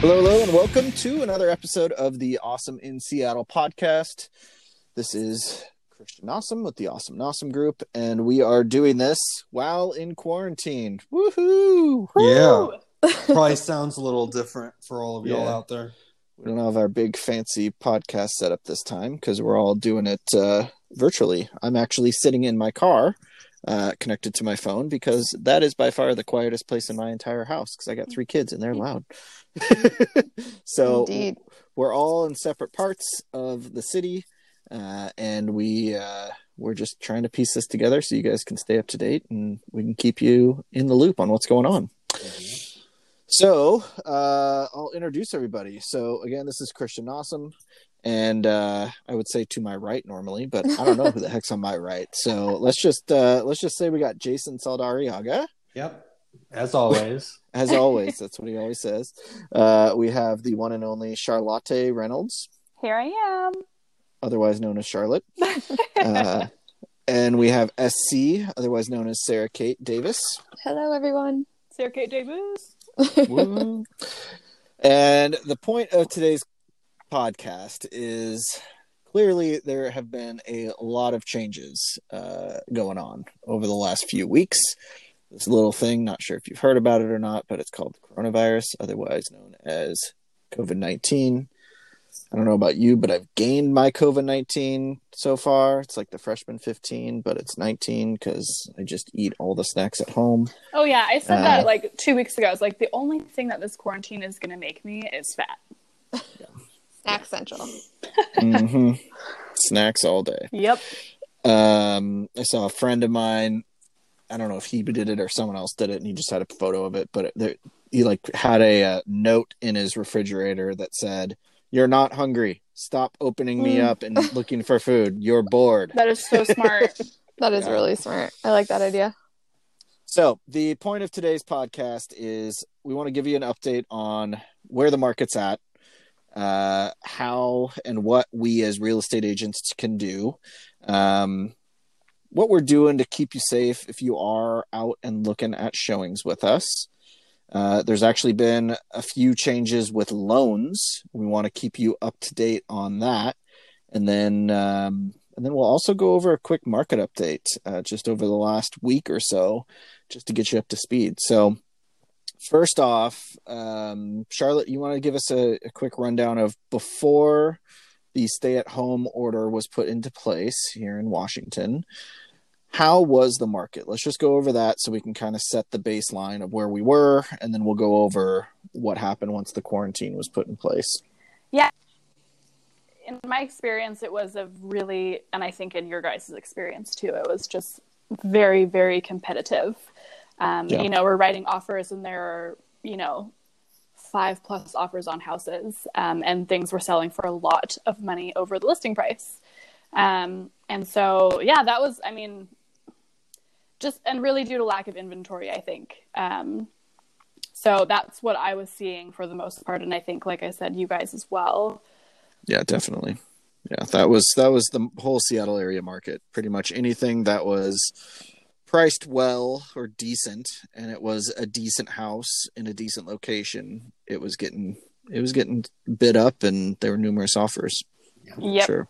Hello, hello, and welcome to another episode of the Awesome in Seattle podcast. This is Christian Awesome with the Awesome Awesome Group, and we are doing this while in quarantine. Woohoo! Yeah. Probably sounds a little different for all of y'all Yeah. out there. We don't have our big fancy podcast setup this time because we're all doing it uh, virtually. I'm actually sitting in my car, uh, connected to my phone, because that is by far the quietest place in my entire house because I got three kids and they're loud. so Indeed. we're all in separate parts of the city, uh, and we uh, we're just trying to piece this together so you guys can stay up to date and we can keep you in the loop on what's going on. So uh, I'll introduce everybody. So again, this is Christian Awesome, and uh, I would say to my right normally, but I don't know who the heck's on my right. So let's just uh, let's just say we got Jason Saldariaga. Yep. As always. As always, that's what he always says. Uh, we have the one and only Charlotte Reynolds, Here I am. otherwise known as Charlotte, uh, and we have SC, otherwise known as Sarah Kate Davis. Hello, everyone. Sarah Kate Davis. And the point of today's podcast is clearly there have been a lot of changes uh, going on over the last few weeks. This little thing, not sure if you've heard about it or not, but it's called the coronavirus, otherwise known as COVID 19. I don't know about you, but I've gained my COVID 19 so far. It's like the freshman 15, but it's 19 because I just eat all the snacks at home. Oh yeah, I said Uh, that like two weeks ago. I was like, the only thing that this quarantine is gonna make me is fat. Snack Central. hmm Snacks all day. Yep. Um, I saw a friend of mine. I don't know if he did it or someone else did it, and he just had a photo of it. But there, he like had a uh, note in his refrigerator that said, "You're not hungry. Stop opening me Mm. up and looking for food. You're bored." That is so smart. That is Yeah. really smart. I like that idea. So the point of today's podcast is we want to give you an update on where the market's at, uh, how and what we as real estate agents can do, um, what we're doing to keep you safe if you are out and looking at showings with us. Uh, there's actually been a few changes with loans. We want to keep you up to date on that, and then um, and then we'll also go over a quick market update uh, just over the last week or so just to get you up to speed. So, first off, um, Charlotte, you want to give us a, a quick rundown of before the stay at home order was put into place here in Washington. How was the market? Let's just go over that so we can kind of set the baseline of where we were, and then we'll go over what happened once the quarantine was put in place. Yeah. In my experience, it was a really, and I think in your guys' experience too, it was just very, very competitive. Um, Yeah. You know, we're writing offers, and there are, you know, five plus offers on houses, um, and things were selling for a lot of money over the listing price. Um, and so, yeah, that was, I mean, just and really due to lack of inventory, I think. Um, so that's what I was seeing for the most part, and I think, like I said, you guys as well. Yeah, definitely. Yeah, that was that was the whole Seattle area market. Pretty much anything that was priced well or decent, and it was a decent house in a decent location. It was getting it was getting bid up, and there were numerous offers. Yep. Sure.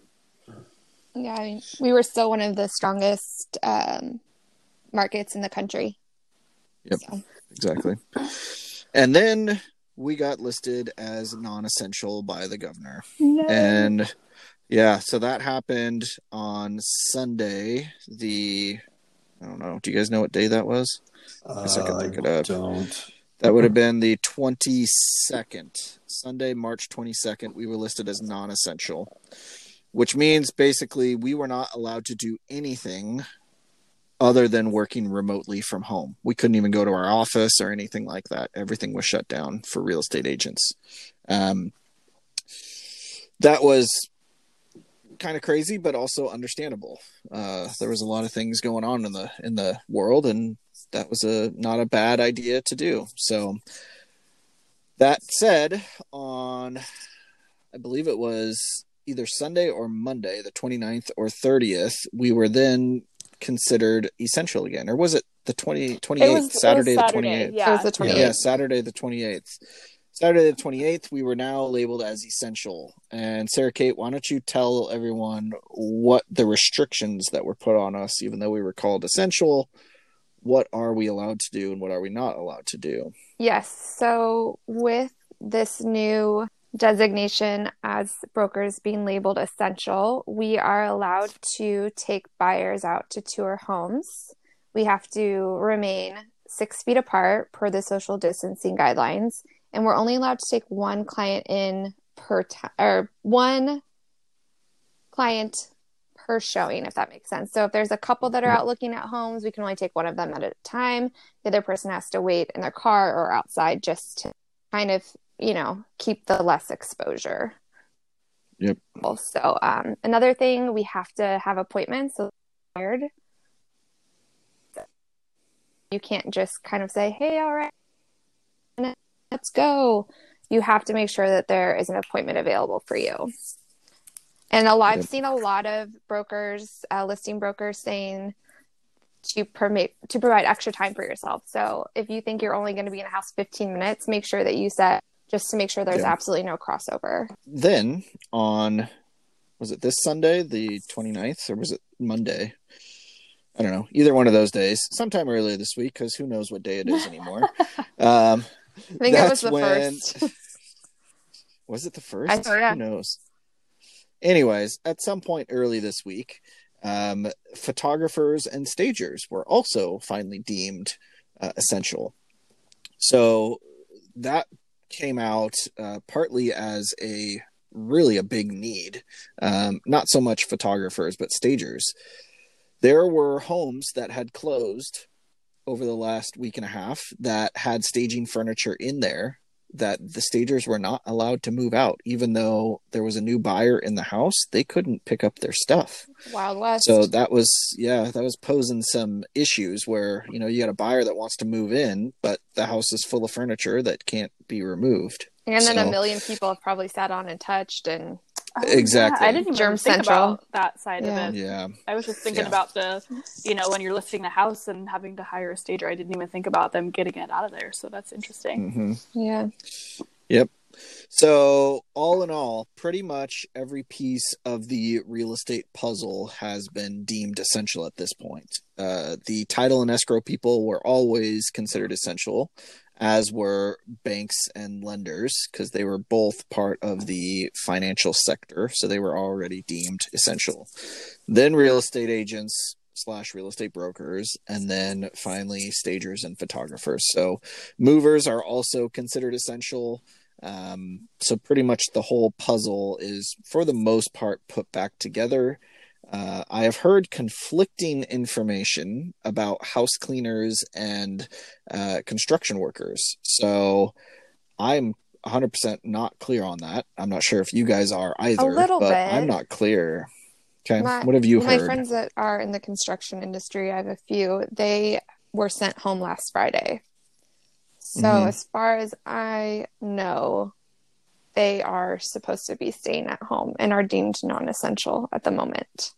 Yeah, I mean, we were still one of the strongest um, markets in the country. Yep. So, Exactly. And then we got listed as non-essential by the governor. No. and yeah so that happened on sunday the i don't know. Do you guys know what day that was? Guess I can look it up. Don't. that would have been the 22nd sunday march 22nd we were listed as non-essential which means basically we were not allowed to do anything other than working remotely from home. We couldn't even go to our office or anything like that. Everything was shut down for real estate agents. Um, that was kind of crazy but also understandable uh, there was a lot of things going on in the in the world and that was a not a bad idea to do so that said on i believe it was either sunday or monday the 29th or 30th we were then considered essential again or was it the 20 28th It was- it was saturday, the 28th yeah. it was the 28th. yeah, Saturday the 28th. Saturday the 28th, we were now labeled as essential. And Sarah Kate, why don't you tell everyone what the restrictions that were put on us, even though we were called essential? What are we allowed to do and what are we not allowed to do? Yes. So, with this new designation as brokers being labeled essential, we are allowed to take buyers out to tour homes. We have to remain six feet apart per the social distancing guidelines, and we're only allowed to take one client in per time or one client per showing, if that makes sense. So if there's a couple that are out looking at homes, we can only take one of them at a time. The other person has to wait in their car or outside just to kind of, you know, keep the less exposure. Yep. Also, um, another thing, we have to have appointments. So you can't just kind of say, "Hey, all right, let's go." You have to make sure that there is an appointment available for you. And a lot, I've seen a lot of brokers, uh, listing brokers, saying to permit to provide extra time for yourself. So if you think you're only going to be in a house 15 minutes, make sure that you set just to make sure there's Yeah. absolutely no crossover. Then on, was it this Sunday, the 29th, or was it Monday? I don't know. Either one of those days, sometime earlier this week, because who knows what day it is anymore. um, I think it was the when- first. Was it the first? I- oh, yeah. Who knows? Anyways, at some point early this week, um, photographers and stagers were also finally deemed uh, essential. So that came out uh, partly as a really a big need. Um, not so much photographers, but stagers. There were homes that had closed over the last week and a half that had staging furniture in there that the stagers were not allowed to move out. Even though there was a new buyer in the house they couldn't pick up their stuff. Wild West. so that was yeah that was posing some issues where you know you got a buyer that wants to move in but the house is full of furniture that can't be removed. And then so- a million people have probably sat on and touched and Oh, Exactly. yeah, I didn't even Germ think Central. about that side Yeah. of it. yeah I was just thinking Yeah. about the, you know, when you're listing the house and having to hire a stager. I didn't even think about them getting it out of there. So that's interesting. hmm yeah. Yep. So, all in all, pretty much every piece of the real estate puzzle has been deemed essential at this point. Uh, the title and escrow people were always considered essential, as were banks and lenders, because they were both part of the financial sector. So, they were already deemed essential. Then, real estate agents slash real estate brokers, and then finally, stagers and photographers. So, movers are also considered essential. Um, so pretty much the whole puzzle is, for the most part, put back together. Uh, I have heard conflicting information about house cleaners and uh, construction workers. So I'm 100% not clear on that. I'm not sure if you guys are either. A little but bit. I'm not clear. Okay. My- what have you My heard? My friends that are in the construction industry, I have a few, they were sent home last Friday. So, Mhm. as far as I know, they are supposed to be staying at home and are deemed non essential at the moment.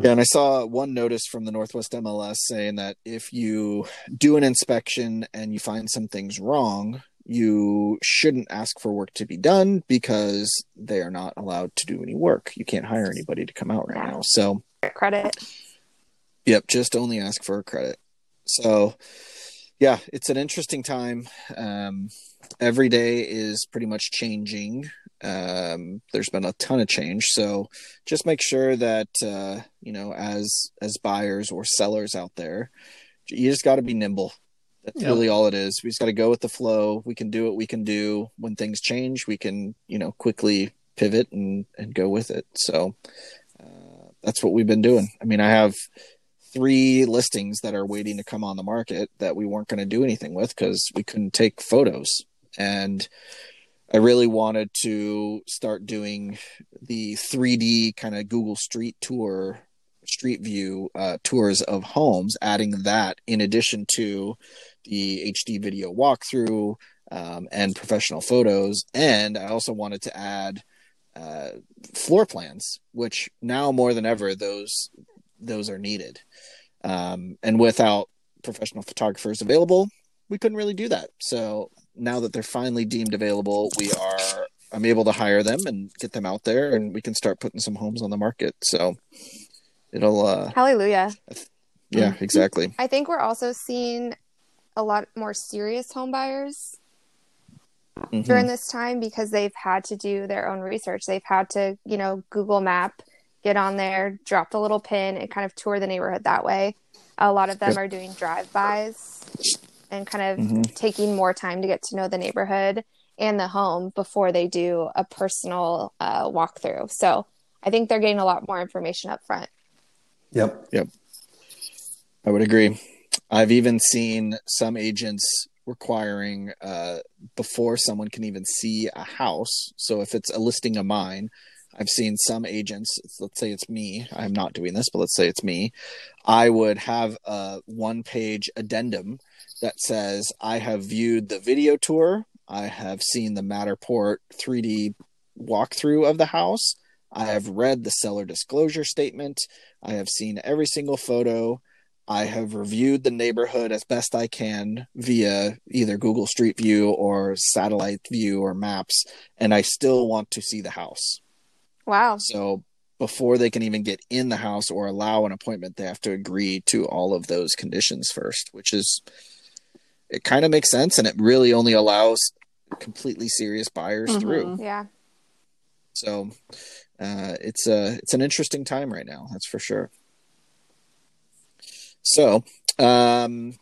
Yeah, and I saw one notice from the Northwest MLS saying that if you do an inspection and you find some things wrong, you shouldn't ask for work to be done because they are not allowed to do any work. You can't hire anybody to come out right now. So, Credit. yep, just only ask for a credit. So, yeah, it's an interesting time. Um, every day is pretty much changing. Um, there's been a ton of change, so just make sure that uh, you know, as as buyers or sellers out there, you just got to be nimble. That's Yeah. really all it is. We just got to go with the flow. We can do what we can do when things change. We can, you know, quickly pivot and and go with it. So uh, that's what we've been doing. I mean, I have three listings that are waiting to come on the market that we weren't going to do anything with because we couldn't take photos. And I really wanted to start doing the 3D kind of Google Street Tour, Street View uh, tours of homes, adding that in addition to the HD video walkthrough um, and professional photos. And I also wanted to add uh, floor plans, which now more than ever, those those are needed. Um, and without professional photographers available, we couldn't really do that. So now that they're finally deemed available, we are I'm able to hire them and get them out there, and we can start putting some homes on the market. So it'll, uh, Hallelujah. yeah, exactly. I think we're also seeing a lot more serious home buyers Mhm. during this time because they've had to do their own research. They've had to, you know, Google Map, get on there, drop the little pin, and kind of tour the neighborhood that way. A lot of them Yep. are doing drive-bys and kind of Mhm. taking more time to get to know the neighborhood and the home before they do a personal uh, walkthrough. So I think they're getting a lot more information up front. Yep. Yep. I would agree. I've even seen some agents requiring uh, before someone can even see a house. So if it's a listing of mine, I've seen some agents. Let's say it's me. I'm not doing this, but let's say it's me. I would have a one-page addendum that says I have viewed the video tour. I have seen the Matterport 3D walkthrough of the house. I have read the seller disclosure statement. I have seen every single photo. I have reviewed the neighborhood as best I can via either Google Street View or satellite view or maps, and I still want to see the house. Wow. So before they can even get in the house or allow an appointment, they have to agree to all of those conditions first, which is it kind of makes sense and it really only allows completely serious buyers Mhm. through. Yeah. So uh, it's a it's an interesting time right now, that's for sure. So, um,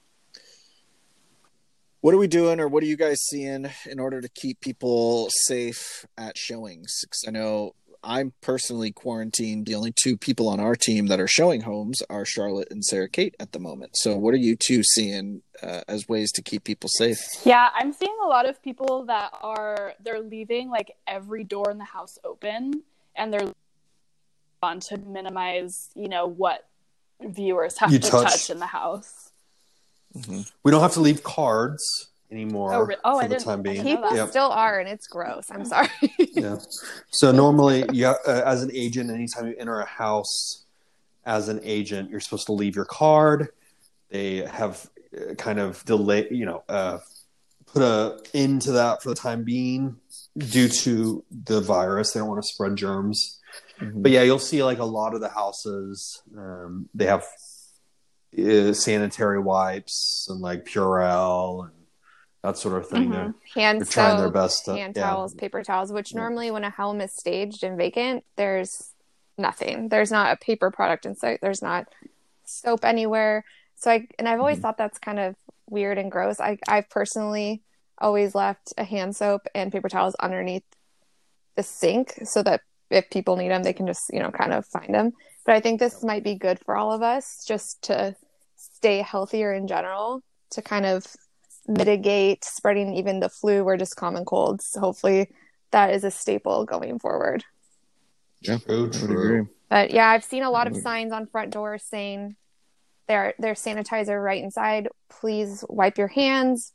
what are we doing, or what are you guys seeing in order to keep people safe at showings? Because I know I'm personally quarantined. The only two people on our team that are showing homes are Charlotte and Sarah Kate at the moment. So, what are you two seeing uh, as ways to keep people safe? Yeah, I'm seeing a lot of people that are they're leaving like every door in the house open and they're on to minimize, you know, what viewers have You to touch. touch in the house. We don't have to leave cards anymore Oh, re- oh, for I the didn't- time being. People. Yep. still are, and it's gross. I'm sorry. yeah. So normally, yeah, uh, as an agent, anytime you enter a house as an agent, you're supposed to leave your card. They have uh, kind of delay, you know, uh, put a end to that for the time being due to the virus. They don't want to spread germs. But yeah, you'll see like a lot of the houses. Um, they have uh, sanitary wipes and like Purell and that sort of thing. Mhm. They're, hand they're trying their soap, best. To, hand yeah. towels, paper towels, which Yeah. normally when a home is staged and vacant, there's nothing. There's not a paper product in sight. There's not soap anywhere. So I and I've always Mhm. thought that's kind of weird and gross. I I've personally always left a hand soap and paper towels underneath the sink so that if people need them, they can just you know kind of find them. But I think this might be good for all of us just to stay healthier in general to kind of mitigate spreading even the flu or just common colds. Hopefully, that is a staple going forward. Yeah, True, I would true. agree. But yeah, I've seen a lot of signs on front doors saying there there's sanitizer right inside. Please wipe your hands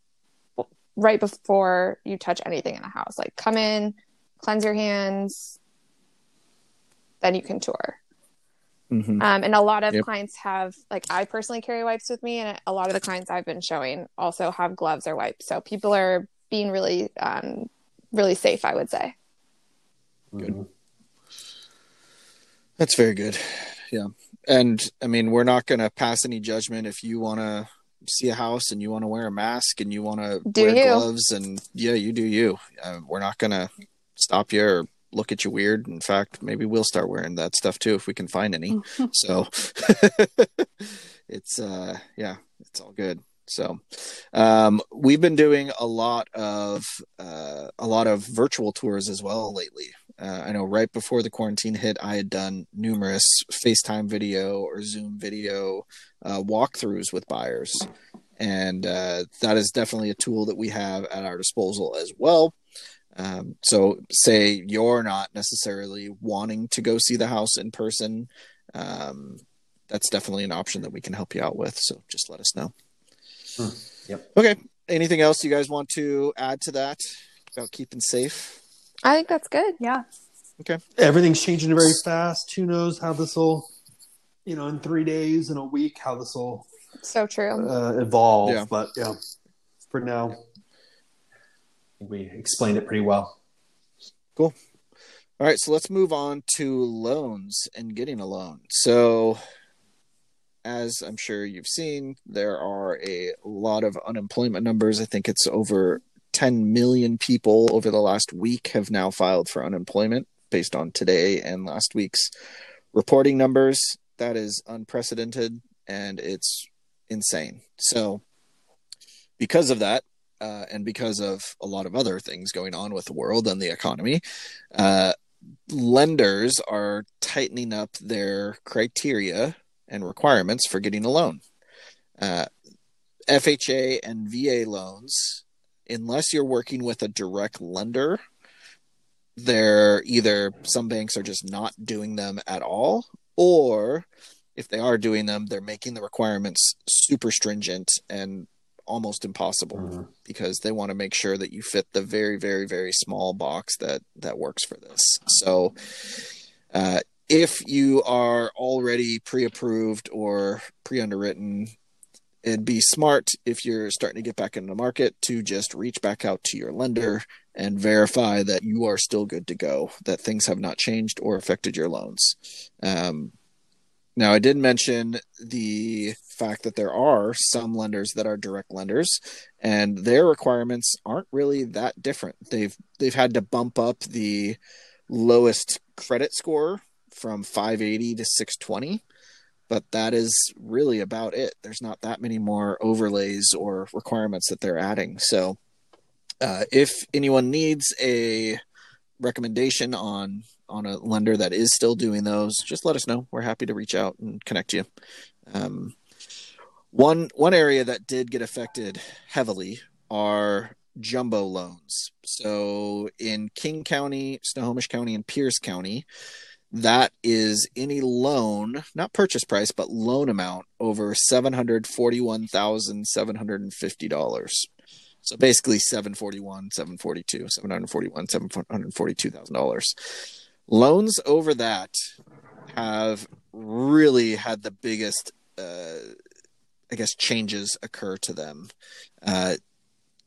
right before you touch anything in the house. Like come in, cleanse your hands, then you can tour. Mhm. Um, and a lot of Yep. clients have, like, I personally carry wipes with me, and a lot of the clients I've been showing also have gloves or wipes. So people are being really, um, really safe, I would say. Good. That's very good. Yeah. And I mean, we're not going to pass any judgment if you want to see a house and you want to wear a mask and you want to Do wear you. gloves and yeah, you do you. Uh, we're not going to stop you or look at you weird. In fact, maybe we'll start wearing that stuff too if we can find any. so it's uh yeah, it's all good. So um we've been doing a lot of uh a lot of virtual tours as well lately. Uh, I know right before the quarantine hit, I had done numerous FaceTime video or Zoom video uh, walkthroughs with buyers. And uh, that is definitely a tool that we have at our disposal as well. Um, so, say you're not necessarily wanting to go see the house in person, um, that's definitely an option that we can help you out with. So, just let us know. Hmm. Yep. Okay. Anything else you guys want to add to that about keeping safe? I think that's good. Yeah. Okay. Everything's changing very fast. Who knows how this will, you know, in three days, in a week, how this will So true. uh, evolve. Yeah. But yeah, for now, we explained it pretty well. Cool. All right, so let's move on to loans and getting a loan. So, as I'm sure you've seen, there are a lot of unemployment numbers. I think it's over 10 million people over the last week have now filed for unemployment based on today and last week's reporting numbers. That is unprecedented and it's insane. So, because of that, uh, and because of a lot of other things going on with the world and the economy, uh, lenders are tightening up their criteria and requirements for getting a loan. Uh, FHA and VA loans, unless you're working with a direct lender, they're either some banks are just not doing them at all, or if they are doing them, they're making the requirements super stringent and almost impossible mm-hmm. because they want to make sure that you fit the very, very, very small box that that works for this. So, uh, if you are already pre-approved or pre-underwritten it'd be smart if you're starting to get back into the market to just reach back out to your lender and verify that you are still good to go that things have not changed or affected your loans um, now i did mention the fact that there are some lenders that are direct lenders and their requirements aren't really that different. They've they've had to bump up the lowest credit score from 580 to 620 but that is really about it. There's not that many more overlays or requirements that they're adding. So uh, if anyone needs a recommendation on on a lender that is still doing those just let us know we're happy to reach out and connect you um, one one area that did get affected heavily are jumbo loans. So in King County, Snohomish County, and Pierce County, that is any loan, not purchase price, but loan amount over seven hundred forty-one thousand seven hundred and fifty dollars. So basically, seven forty-one, seven forty-two, seven hundred forty-one, seven hundred forty-two thousand dollars. Loans over that have really had the biggest uh, I guess changes occur to them. Uh,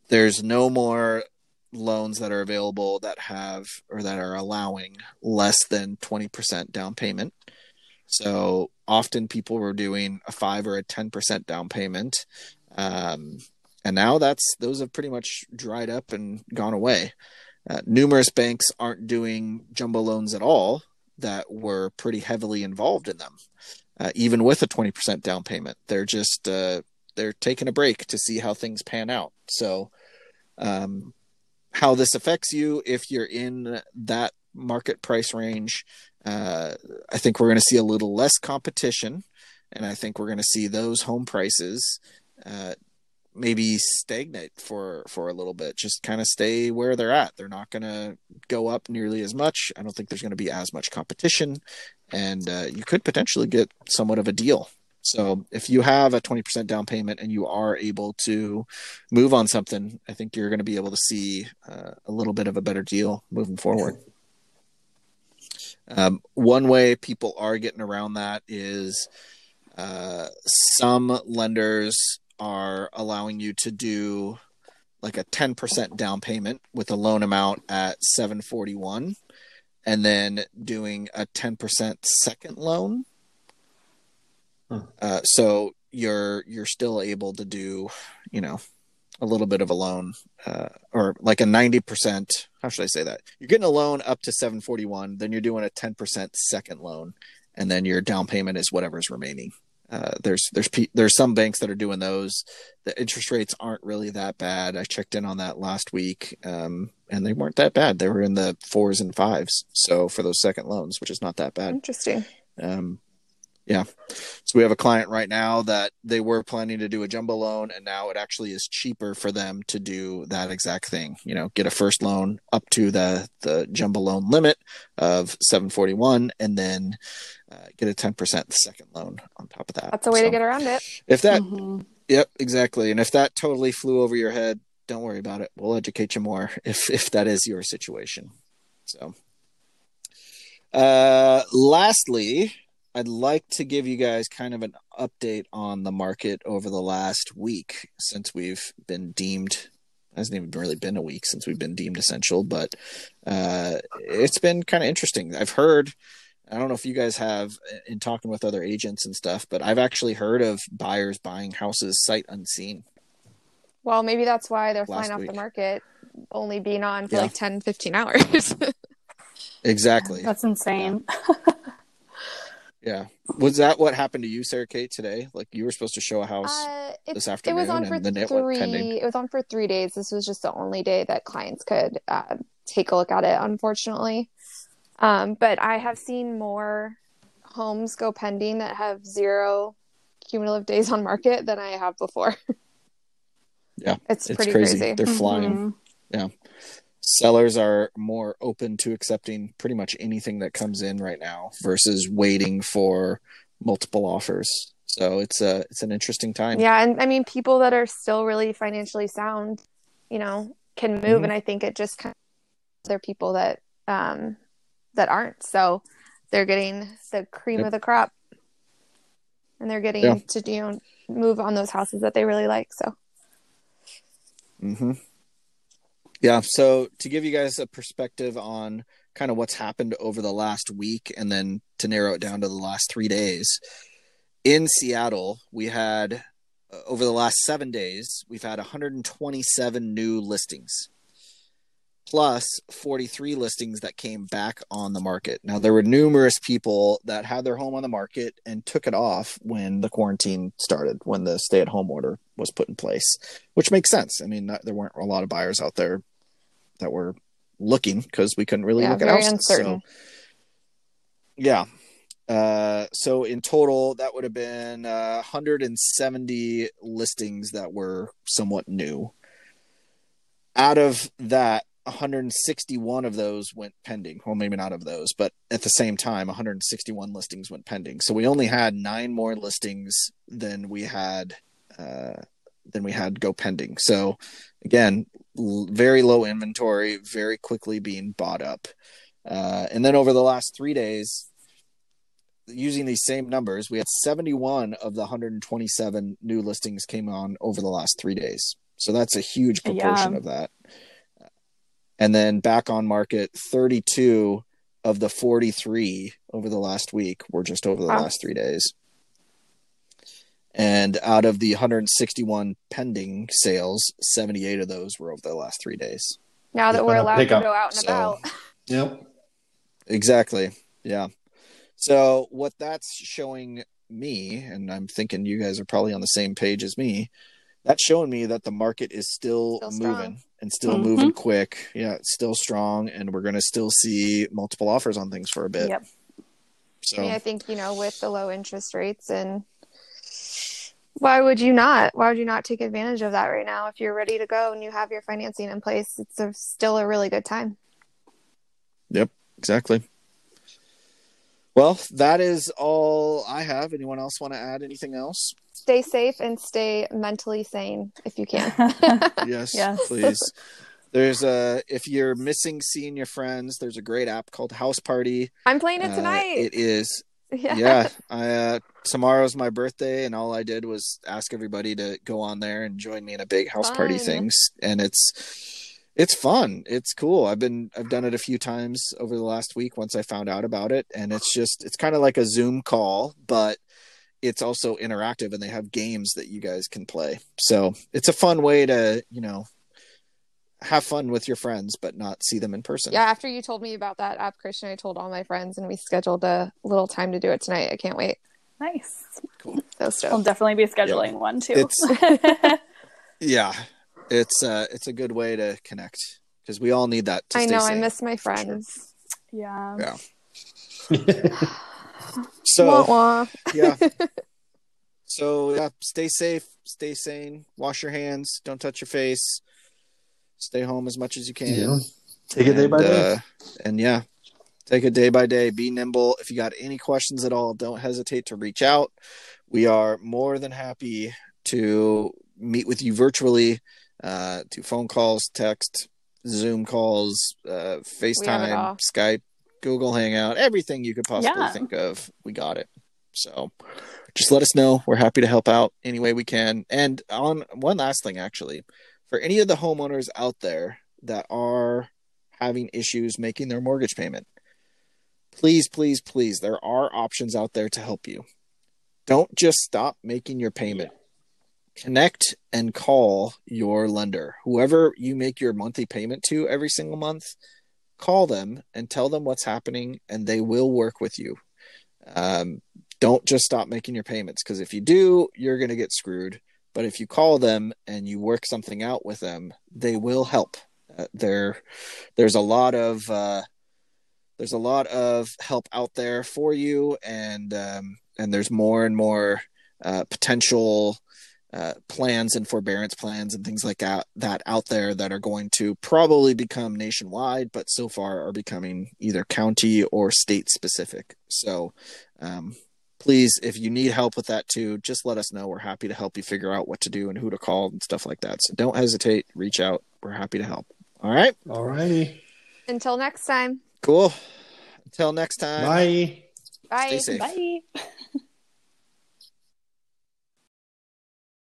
there's no more loans that are available that have or that are allowing less than 20% down payment. So often people were doing a five or a 10% down payment. Um, and now that's those have pretty much dried up and gone away. Uh, numerous banks aren't doing jumbo loans at all that were pretty heavily involved in them uh, even with a 20% down payment. They're just uh, they're taking a break to see how things pan out. So, um, how this affects you if you're in that market price range, uh, I think we're going to see a little less competition, and I think we're going to see those home prices uh, maybe stagnate for for a little bit just kind of stay where they're at they're not going to go up nearly as much i don't think there's going to be as much competition and uh, you could potentially get somewhat of a deal. So if you have a 20% down payment and you are able to move on something, I think you're going to be able to see uh, a little bit of a better deal moving forward. Um, one way people are getting around that is uh, some lenders are allowing you to do like a 10% down payment with a loan amount at 741 and then doing a 10% second loan. Huh. Uh, so you're you're still able to do, you know, a little bit of a loan uh, or like a 90%, how should I say that? You're getting a loan up to 741, then you're doing a 10% second loan and then your down payment is whatever's remaining. Uh, there's there's there's some banks that are doing those. The interest rates aren't really that bad. I checked in on that last week, um, and they weren't that bad. They were in the fours and fives. So for those second loans, which is not that bad. Interesting. Um, yeah. So we have a client right now that they were planning to do a jumbo loan, and now it actually is cheaper for them to do that exact thing. You know, get a first loan up to the the jumbo loan limit of 741, and then uh, get a 10% second loan on top of that. That's a way so, to get around it. If that, mm-hmm. yep, exactly. And if that totally flew over your head, don't worry about it. We'll educate you more if if that is your situation. So, uh, lastly, I'd like to give you guys kind of an update on the market over the last week since we've been deemed hasn't even really been a week since we've been deemed essential, but uh, it's been kind of interesting. I've heard, I don't know if you guys have in talking with other agents and stuff, but I've actually heard of buyers buying houses sight unseen. Well, maybe that's why they're Last flying off week. the market, only being on for Yeah. like 10, 15 hours. Exactly. That's insane. Yeah. Was that what happened to you, Sarah Kate, today? Like you were supposed to show a house. Uh, it, this it was on for and then it three. It was on for three days. This was just the only day that clients could uh, take a look at it, unfortunately. Um, but I have seen more homes go pending that have zero cumulative days on market than I have before. Yeah, it's, it's pretty crazy. crazy. They're flying. Mhm. Sellers are more open to accepting pretty much anything that comes in right now versus waiting for multiple offers. So it's a it's an interesting time. Yeah, and I mean, people that are still really financially sound, you know, can move, Mhm. and I think it just kind of there are people that um that aren't. So they're getting the cream Yep. of the crop, and they're getting Yeah. to you know move on those houses that they really like. So hmm Yeah. So to give you guys a perspective on kind of what's happened over the last week, and then to narrow it down to the last three days, in Seattle, we had uh, over the last seven days, we've had 127 new listings, plus 43 listings that came back on the market. Now, there were numerous people that had their home on the market and took it off when the quarantine started, when the stay at home order was put in place, which makes sense. I mean, not, there weren't a lot of buyers out there that were looking because we couldn't really yeah, look at houses. So, yeah. Uh, so in total, that would have been uh, 170 listings that were somewhat new. Out of that, 161 of those went pending. Well, maybe not of those, but at the same time, 161 listings went pending. So we only had nine more listings than we had uh, than we had go pending. So again, l- very low inventory, very quickly being bought up. Uh, and then over the last three days, using these same numbers, we had 71 of the 127 new listings came on over the last three days. So that's a huge proportion Yeah. of that. And then back on market, 32 of the 43 over the last week were just over the Wow. last three days. And out of the 161 pending sales, 78 of those were over the last three days. Now that we're allowed to go out and So- about, Yep. Exactly. Yeah. So what that's showing me, and I'm thinking you guys are probably on the same page as me, that's showing me that the market is still, Still strong. moving and still Mhm. moving quick. Yeah, it's still strong, and we're gonna still see multiple offers on things for a bit. Yep. So I mean, I think you know with the low interest rates and why would you not? Why would you not take advantage of that right now? If you're ready to go and you have your financing in place, it's a, still a really good time. Yep, exactly. Well, that is all I have. Anyone else want to add anything else? Stay safe and stay mentally sane if you can. yes, Yes. please. There's a if you're missing seeing your friends, there's a great app called House Party. I'm playing it Uh, tonight. it is yeah. yeah i uh tomorrow's my birthday and all i did was ask everybody to go on there and join me in a big house party things and it's it's fun it's cool i've been i've done it a few times over the last week once i found out about it and it's just it's kind of like a zoom call but it's also interactive and they have games that you guys can play so it's a fun way to you know have fun with your friends but not see them in person Yeah, after you told me about that app, Christian, I told all my friends and we scheduled a little time to do it tonight. I can't wait. nice. So I'll definitely be scheduling one too. It's- yeah it's uh it's a good way to connect because we all need that to I stay know, I miss my sure. friends. yeah. Yeah. so Wah, wah. yeah so yeah stay safe stay sane wash your hands don't touch your face stay home as much as you can Yeah. Take it day by And, day. uh, and yeah take it day by day be nimble if you got any questions at all don't hesitate to reach out we are more than happy to meet with you virtually uh do phone calls text zoom calls uh facetime skype google hangout everything you could possibly Yeah. think of we got it so just let us know we're happy to help out any way we can and on one last thing actually for any of the homeowners out there that are having issues making their mortgage payment, please, please, please, there are options out there to help you. Don't just stop making your payment. Connect and call your lender. Whoever you make your monthly payment to every single month, call them and tell them what's happening, and they will work with you. Um, don't just stop making your payments because if you do, you're going to get screwed. But if you call them and you work something out with them, they will help. Uh, there, there's a lot of uh, there's a lot of help out there for you, and um, and there's more and more uh, potential uh, plans and forbearance plans and things like that, that out there that are going to probably become nationwide, but so far are becoming either county or state specific. So, um, please, if you need help with that too, just let us know. We're happy to help you figure out what to do and who to call and stuff like that. So don't hesitate, reach out. We're happy to help. All right. All righty. Until next time. Cool. Until next time. Bye. Bye. Stay safe. Bye.